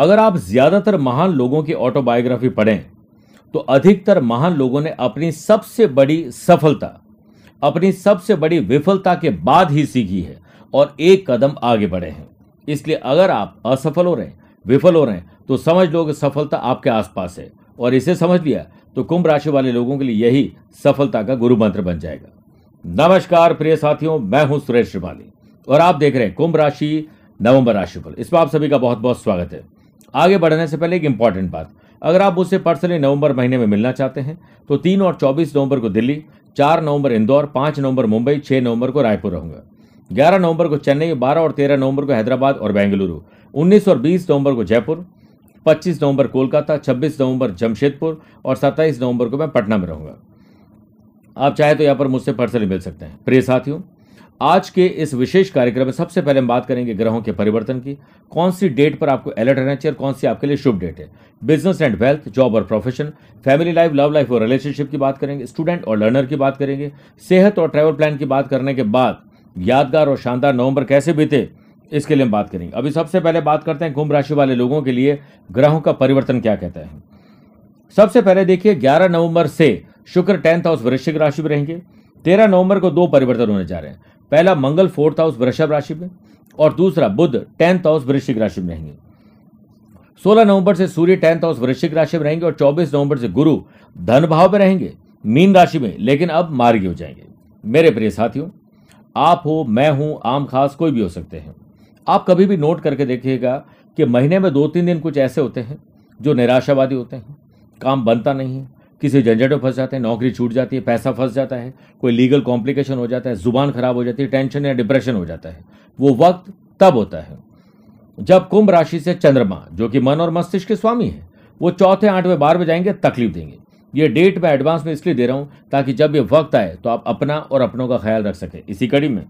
अगर आप ज़्यादातर महान लोगों की ऑटोबायोग्राफी पढ़ें तो अधिकतर महान लोगों ने अपनी सबसे बड़ी सफलता, अपनी सबसे बड़ी विफलता के बाद ही सीखी है और एक कदम आगे बढ़े हैं। इसलिए अगर आप असफल हो रहे हैं विफल हो रहे हैं तो समझ लो कि सफलता आपके आसपास है। और इसे समझ लिया तो कुंभ राशि वाले लोगों के लिए यही सफलता का गुरु मंत्र बन जाएगा। नमस्कार प्रिय साथियों, मैं हूँ सुरेश श्रिवाली और आप देख रहे हैं कुंभ राशि नवंबर राशिफल। इसमें आप सभी का बहुत बहुत स्वागत है। आगे बढ़ने से पहले एक इंपॉर्टेंट बात। अगर आप मुझसे पर्सनली नवंबर महीने में मिलना चाहते हैं तो तीन और चौबीस नवंबर को दिल्ली, चार नवंबर इंदौर, पाँच नवंबर मुंबई, छह नवंबर को रायपुर रहूँगा। ग्यारह नवंबर को चेन्नई, बारह और तेरह नवंबर को हैदराबाद और बेंगलुरु। उन्नीस और बीस नवंबर को जयपुर, पच्चीस नवंबर कोलकाता, छब्बीस नवंबर जमशेदपुर और सत्ताईस नवंबर को मैं पटना में रहूँगा। आप चाहे तो यहाँ पर मुझसे पर्सनली मिल सकते हैं। प्रिय साथियों आज के इस विशेष कार्यक्रम में सबसे पहले हम बात करेंगे ग्रहों के परिवर्तन की। कौन सी डेट पर आपको अलर्ट रहना चाहिए और कौन सी आपके लिए शुभ डेट है? बिज़नेस एंड वेल्थ जॉब और profession family life love life और रिलेशनशिप की बात करेंगे। स्टूडेंट और लर्नर की बात करेंगे। सेहत और ट्रैवल प्लान की बात करने के बाद यादगार और शानदार नवंबर कैसे बीते, इसके लिए हम बात करेंगे। अभी सबसे पहले बात करते हैं कुंभ राशि वाले लोगों के लिए ग्रहों का परिवर्तन क्या कहता है। सबसे पहले देखिए 11 नवंबर से शुक्र टेंथ हाउस वृश्चिक राशि में रहेंगे। 13 नवंबर को दो परिवर्तन होने जा रहे हैं। पहला मंगल फोर्थ हाउस वृषभ राशि में और दूसरा बुध टेंथ हाउस वृश्चिक राशि में रहेंगे। 16 नवंबर से सूर्य टेंथ हाउस वृश्चिक राशि में रहेंगे और 24 नवंबर से गुरु धन भाव में रहेंगे, मीन राशि में, लेकिन अब मार्गी हो जाएँगे। मेरे प्रिय साथियों, आप हो, मैं हूँ, आम खास कोई भी हो सकते हैं। आप कभी भी नोट करके देखिएगा कि महीने में दो तीन दिन कुछ ऐसे होते हैं जो निराशावादी होते हैं, काम बनता नहीं है किसी झंझट में फंस जाते हैं, नौकरी छूट जाती है, पैसा फंस जाता है, कोई लीगल कॉम्प्लिकेशन हो जाता है, ज़ुबान खराब हो जाती है टेंशन या डिप्रेशन हो जाता है। वो वक्त तब होता है, जब कुंभ राशि से चंद्रमा, जो कि मन और मस्तिष्क के स्वामी है, वो चौथे, आठवें, बारहवें जाएँगे, तकलीफ़ देंगे। ये डेट मैं एडवांस में इसलिए दे रहा हूँ, ताकि जब ये वक्त आए तो आप अपना और अपनों का ख्याल रख सके। इसी कड़ी में,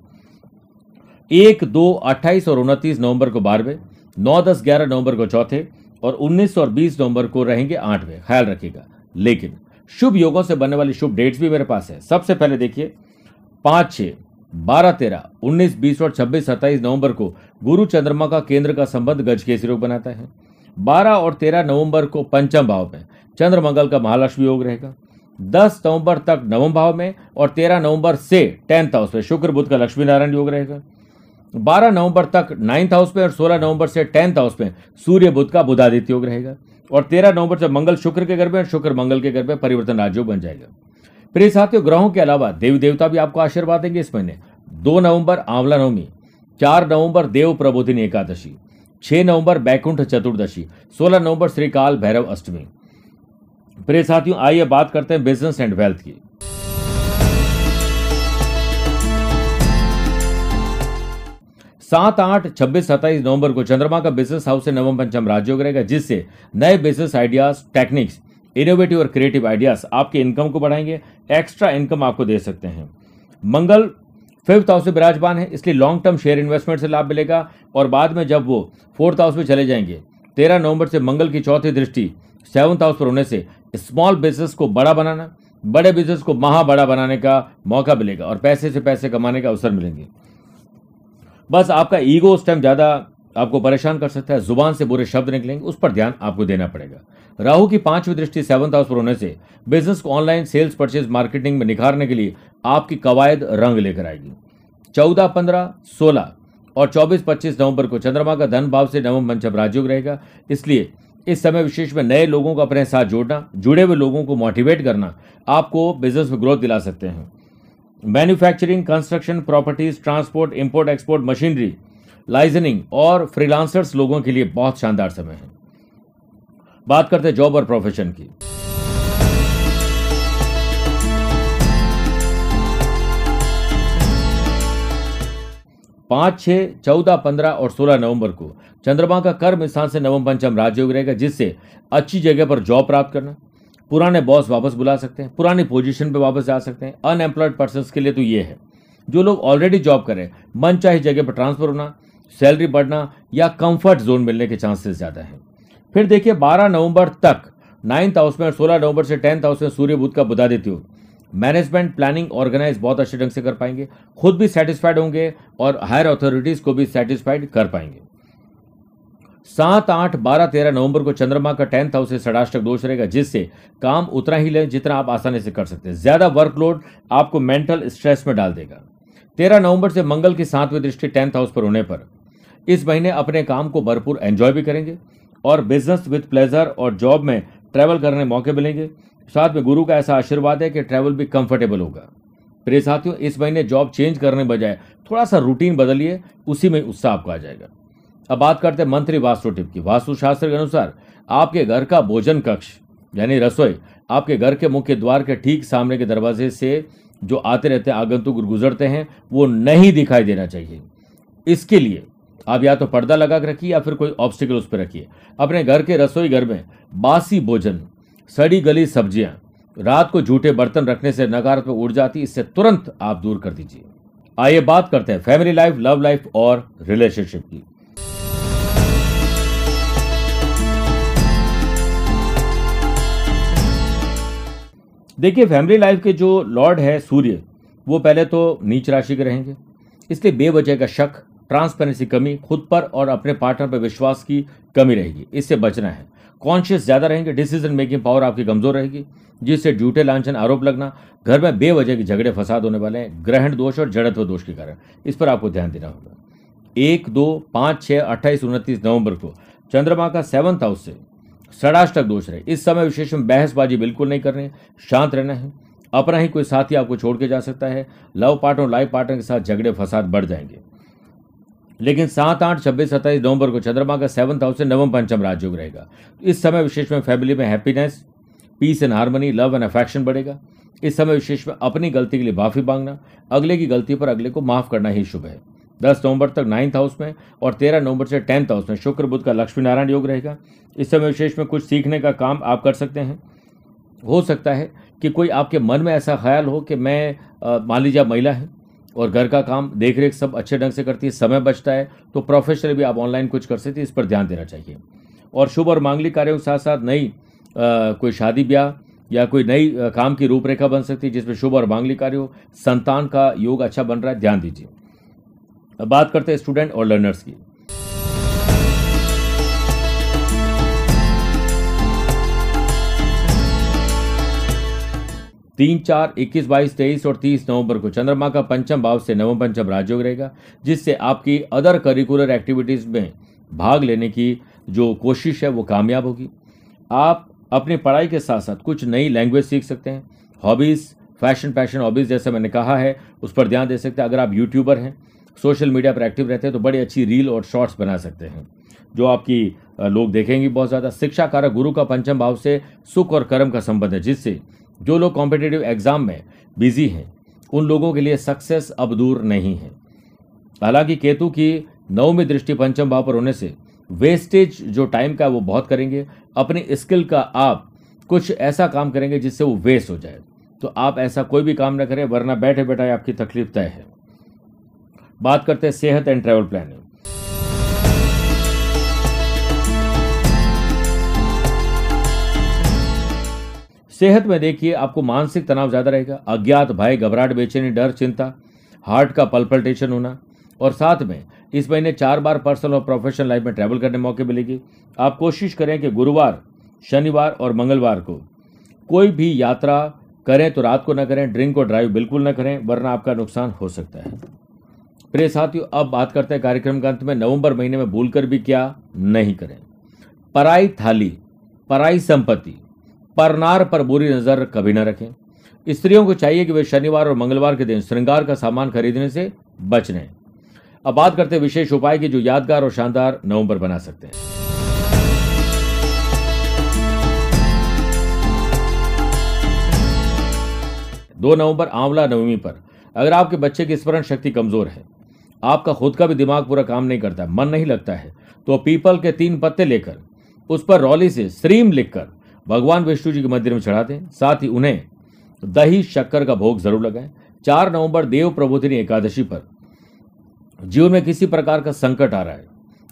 एक, दो, अट्ठाईस और उनतीस नवंबर को बारहवें, नौ, दस, ग्यारह नवंबर को चौथे और उन्नीस और बीस नवंबर को रहेंगे आठवें। ख्याल रखिएगा। लेकिन शुभ योगों से बनने वाली शुभ डेट्स भी मेरे पास है। सबसे पहले देखिए, पाँच, छह, बारह, तेरह, उन्नीस, बीस और छब्बीस, सत्ताईस नवंबर को गुरु चंद्रमा का केंद्र का संबंध गज केसरी योग बनाता है। बारह और तेरह नवंबर को पंचम भाव में, चंद्र मंगल का महालक्ष्मी योग रहेगा। दस नवंबर तक नवम भाव में और तेरह नवंबर से टेंथ हाउस में, शुक्र बुद्ध का लक्ष्मी नारायण योग रहेगा। बारह नवंबर तक नाइन्थ हाउस में और सोलह नवंबर से टेंथ हाउस में, सूर्य बुद्ध का बुधादित्य योग रहेगा। और तेरह नवंबर से मंगल शुक्र के घर में और शुक्र मंगल के घर में परिवर्तन राजयोग बन जाएगा। प्रिय साथियों, ग्रहों के अलावा देवी देवता भी आपको आशीर्वाद देंगे इस महीने। दो नवंबर आंवला नवमी, चार नवंबर देव प्रबोधिनी एकादशी, छह नवंबर बैकुंठ चतुर्दशी, सोलह नवंबर श्रीकाल भैरव अष्टमी। प्रिय साथियों, आइए बात करते हैं बिज़नेस एंड वेल्थ की। सात आठ छब्बीस सत्ताईस नवंबर को चंद्रमा का बिज़नेस हाउस से नवम पंचम राजयोग रहेगा, जिससे नए बिज़नेस आइडियाज़ टेक्निक्स इनोवेटिव और क्रिएटिव आइडियाज़ आपके इनकम को बढ़ाएँगे एक्स्ट्रा इनकम आपको दे सकते हैं। मंगल फिफ्थ हाउस में विराजमान है, इसलिए लॉन्ग टर्म शेयर इन्वेस्टमेंट से लाभ मिलेगा और बाद में जब वो फोर्थ हाउस में चले जाएँगे, तेरह नवंबर से मंगल की चौथी दृष्टि सेवंथ हाउस पर होने से स्मॉल बिज़नेस को बड़ा बनाना, बड़े बिज़नेस को महा बड़ा बनाने का मौका मिलेगा और पैसे से पैसे कमाने का अवसर मिलेंगे। बस आपका ईगो उस टाइम ज़्यादा आपको परेशान कर सकता है, ज़ुबान से बुरे शब्द निकलेंगे, उस पर ध्यान आपको देना पड़ेगा। राहु की पांचवी दृष्टि सेवंथ हाउस पर होने से बिज़नेस को ऑनलाइन सेल्स परचेज मार्केटिंग में निखारने के लिए आपकी कवायद रंग लेकर आएगी। चौदह, पंद्रह, सोलह और चौबीस, पच्चीस नवंबर को चंद्रमा का धन भाव से नवम पंचम राजयोग रहेगा। इसलिए इस समय विशेष में नए लोगों को अपने साथ जोड़ना, जुड़े हुए लोगों को मोटिवेट करना, आपको बिज़नेस में ग्रोथ दिला सकते हैं। Manufacturing construction properties transport import export machinery liaisoning और फ्रीलांसर्स लोगों के लिए बहुत शानदार समय है। बात करते हैं जॉब और प्रोफेशन की। पाँच, छह, चौदह, पंद्रह और सोलह नवंबर को चंद्रमा का कर्म स्थान से नवम पंचम राजयोग रहेगा, जिससे अच्छी जगह पर जॉब प्राप्त करना। पुराने बॉस वापस बुला सकते हैं, पुरानी पोजीशन पे वापस जा सकते हैं। अनएम्प्लॉयड पर्सन के लिए तो ये है। जो लोग ऑलरेडी जॉब करें, मन चाहे जगह पर ट्रांसफ़र होना सैलरी बढ़ना या कंफर्ट जोन मिलने के चांसेस ज़्यादा हैं। फिर देखिए 12 नवंबर तक नाइन्थ हाउस में और सोलह नवंबर से टेंथ हाउस में सूर्य बुद्ध का बुधादित्य योग मैनेजमेंट प्लानिंग ऑर्गेनाइज बहुत अच्छे ढंग से कर पाएँगे। खुद भी सेटिस्फाइड होंगे और हायर अथॉरिटीज को भी सेटिस्फाइड कर पाएँगे। सात आठ बारह तेरह नवंबर को चंद्रमा का टेंथ हाउस से षडाष्टक दोष रहेगा, जिससे काम उतना ही लें जितना आप आसानी से कर सकते हैं। ज़्यादा वर्कलोड आपको मेंटल स्ट्रेस में डाल देगा। तेरह नवंबर से मंगल की सातवीं दृष्टि टेंथ हाउस पर होने पर इस महीने अपने काम को भरपूर एंजॉय भी करेंगे और बिज़नेस विथ प्लेजर और जॉब में ट्रैवल करने मौके मिलेंगे। साथ में गुरु का ऐसा आशीर्वाद है कि ट्रैवल भी कंफर्टेबल होगा। प्रिय साथियों, इस महीने जॉब चेंज करने बजाय थोड़ा सा रूटीन बदलिए, उसी में उत्साह आपको आ जाएगा। अब बात करते हैं मंत्री वास्तु टिप की। वास्तुशास्त्र के अनुसार आपके घर का भोजन कक्ष, यानी रसोई, आपके घर के मुख्य द्वार के ठीक सामने के दरवाजे से जो आते रहते हैं, आगंतुक गुजरते हैं, वो नहीं दिखाई देना चाहिए। इसके लिए आप या तो पर्दा लगा कर रखिए या फिर कोई ऑब्स्टिकल उस पर रखिए। अपने घर के रसोई घर में बासी भोजन, सड़ी गली सब्ज़ियाँ, रात को झूठे बर्तन रखने से नकारात्मक ऊर्जा आती इससे तुरंत आप दूर कर दीजिए। आइए बात करते हैं फैमिली लाइफ लव लाइफ और रिलेशनशिप की। देखिए फैमिली लाइफ के जो लॉर्ड है सूर्य, वो पहले तो नीच राशि के रहेंगे। इसलिए बेवजह का शक ट्रांसपेरेंसी कमी, खुद पर और अपने पार्टनर पर विश्वास की कमी रहेगी। इससे बचना है। कॉन्शियस ज़्यादा रहेंगे डिसीज़न मेकिंग पावर आपकी कमज़ोर रहेगी। जिससे झूठे लांछन, आरोप लगना, घर में बेवजह के झगड़े फसाद होने वाले हैं, ग्रहण दोष और जड़त्व दोष के कारण। इस पर आपको ध्यान देना होगा। एक, दो, पाँच छः अट्ठाईस, उनतीस नवंबर को चंद्रमा का सेवंथ हाउस से षडाष्टक दोष रहे। इस समय विशेष में बहसबाजी बिल्कुल नहीं करनी शांत रहना है। अपना ही कोई साथी आपको छोड़ के जा सकता है। लव पार्टनर लाइफ पार्टनर के साथ झगड़े, फसाद बढ़ जाएँगे। लेकिन सात, आठ, छब्बीस, सत्ताईस नवंबर को चंद्रमा का सेवंथ हाउस से नवम पंचम राजयोग रहेगा। इस समय विशेष में फैमिली में happiness peace and harmony love and affection बढ़ेगा। इस समय विशेष में अपनी गलती के लिए माफ़ी मांगना, अगले की गलती पर अगले को माफ़ करना ही शुभ है। दस नवंबर तक नाइन्थ हाउस में और तेरह नवंबर से टेंथ हाउस में। शुक्र बुद्ध का लक्ष्मी नारायण योग रहेगा। इस समय विशेष में कुछ सीखने का काम आप कर सकते हैं। हो सकता है कि कोई आपके मन में ऐसा ख्याल हो कि मैं मान लीजिए महिला है और घर का काम देख रेख सब अच्छे ढंग से करती है, समय बचता है तो प्रोफेशनल भी आप ऑनलाइन कुछ कर सकते हैं, इस पर ध्यान देना चाहिए। और शुभ और मांगलिक कार्यों के साथ साथ नई कोई शादी ब्याह या कोई नई काम की रूपरेखा बन सकती है, जिसमें शुभ और मांगलिक कार्य हो। संतान का योग अच्छा बन रहा है, ध्यान दीजिए। बात करते हैं स्टूडेंट और लर्नर्स की। तीन, चार, इक्कीस, बाईस, तेईस और तीस नवंबर को चंद्रमा का पंचम भाव से नवम पंचम राजयोग रहेगा, जिससे आपकी अदर करिकुलर एक्टिविटीज़ में भाग लेने की जो कोशिश है वो कामयाब होगी। आप अपनी पढ़ाई के साथ साथ कुछ नई लैंग्वेज सीख सकते हैं। हॉबीज़ फ़ैशन पैशन हॉबीज़ जैसे मैंने कहा है, उस पर ध्यान दे सकते हैं। अगर आप यूट्यूबर हैं सोशल मीडिया पर एक्टिव रहते हैं तो बड़ी अच्छी रील और शॉर्ट्स बना सकते हैं, जो आपकी लोग देखेंगे बहुत ज़्यादा। शिक्षा कारक गुरु का पंचम भाव से सुख और कर्म का संबंध है, जिससे जो लोग कॉम्पिटेटिव एग्ज़ाम में बिज़ी हैं, उन लोगों के लिए सक्सेस अब दूर नहीं है। हालाँकि केतु की नवमी दृष्टि पंचम भाव पर होने से वेस्टेज जो टाइम का वो बहुत करेंगे। अपनी स्किल का आप कुछ ऐसा काम करेंगे जिससे वो वेस्ट हो जाए। तो आप ऐसा कोई भी काम ना करें, वरना बैठे बैठे आपकी तकलीफ़ तय है। बात करते हैं सेहत एंड ट्रैवल प्लानिंग। सेहत में देखिए, आपको मानसिक तनाव ज़्यादा रहेगा, अज्ञात भय घबराहट, बेचैनी, डर, चिंता, हार्ट का पल्पल्टेशन होना, और साथ में इस महीने चार बार पर्सनल और प्रोफेशनल लाइफ में ट्रैवल करने मौके मिलेगी। आप कोशिश करें कि गुरुवार, शनिवार और मंगलवार को कोई भी यात्रा करें तो रात को ना करें ड्रिंक और ड्राइव बिल्कुल ना करें, वरना आपका नुकसान हो सकता है। प्रिय साथियों, अब बात करते हैं कार्यक्रम के अंत में। नवंबर महीने में भूलकर भी क्या नहीं करें। पराई थाली, पराई संपत्ति, परनार पर बुरी नज़र कभी न रखें। स्त्रियों को चाहिए कि वे शनिवार और मंगलवार के दिन श्रृंगार का सामान खरीदने से बच लें अब बात करते हैं विशेष उपाय की जो यादगार और शानदार नवंबर बना सकते हैं। दो नवंबर आंवला नवमी पर। अगर आपके बच्चे की स्मरण शक्ति कमज़ोर है आपका खुद का भी दिमाग पूरा काम नहीं करता, मन नहीं लगता है। तो पीपल के तीन पत्ते लेकर, उस पर रौली से श्रीम लिखकर, भगवान विष्णु जी के मंदिर में चढ़ा दें साथ ही उन्हें दही शक्कर का भोग ज़रूर लगाएँ। चार नवंबर देव प्रबोधिनी एकादशी पर, जीवन में किसी प्रकार का संकट आ रहा है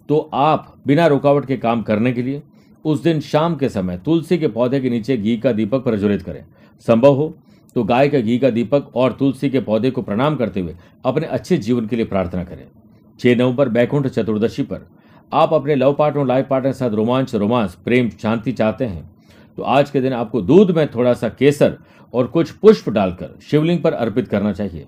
तो आप बिना रुकावट के काम करने के लिए उस दिन शाम के समय तुलसी के पौधे के नीचे घी का दीपक प्रज्वलित करें। संभव हो तो गाय का घी का दीपक और तुलसी के पौधे को प्रणाम करते हुए अपने अच्छे जीवन के लिए प्रार्थना करें। छह नवंबर, बैकुंठ चतुर्दशी पर। आप अपने लव पार्टनर लाइफ पार्टनर के साथ रोमांच, रोमांस, प्रेम, शांति चाहते हैं तो आज के दिन आपको दूध में थोड़ा सा केसर और कुछ पुष्प डालकर शिवलिंग पर अर्पित करना चाहिए।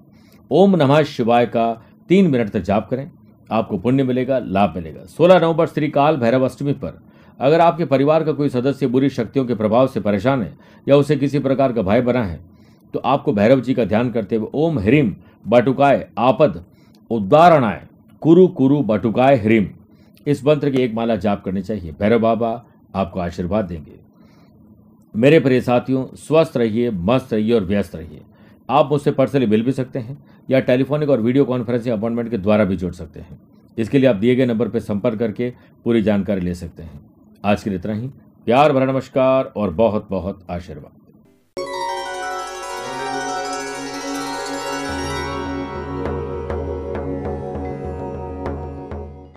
ओम नमः शिवाय का तीन मिनट तक जाप करें। आपको पुण्य मिलेगा, लाभ मिलेगा। सोलह नवंबर श्री काल भैरव अष्टमी पर। अगर आपके परिवार का कोई सदस्य बुरी शक्तियों के प्रभाव से परेशान है या उसे किसी प्रकार का भय बना है तो आपको भैरव जी का ध्यान करते हुए, ओम ह्रीम बटुकाय आपद उद्दारणाय कुरु कुरु बटुकाय ह्रीम इस मंत्र की एक माला जाप करनी चाहिए। भैरव बाबा आपको आशीर्वाद देंगे। मेरे प्रिय साथियों, स्वस्थ रहिए, मस्त रहिए और व्यस्त रहिए। आप मुझसे पर्सनली मिल भी सकते हैं या टेलीफोनिक और वीडियो कॉन्फ्रेंसिंग अपॉइंटमेंट के द्वारा भी जुड़ सकते हैं। इसके लिए आप दिए गए नंबर पर संपर्क करके पूरी जानकारी ले सकते हैं। आज के लिए इतना ही। प्यार भरा नमस्कार और बहुत बहुत आशीर्वाद।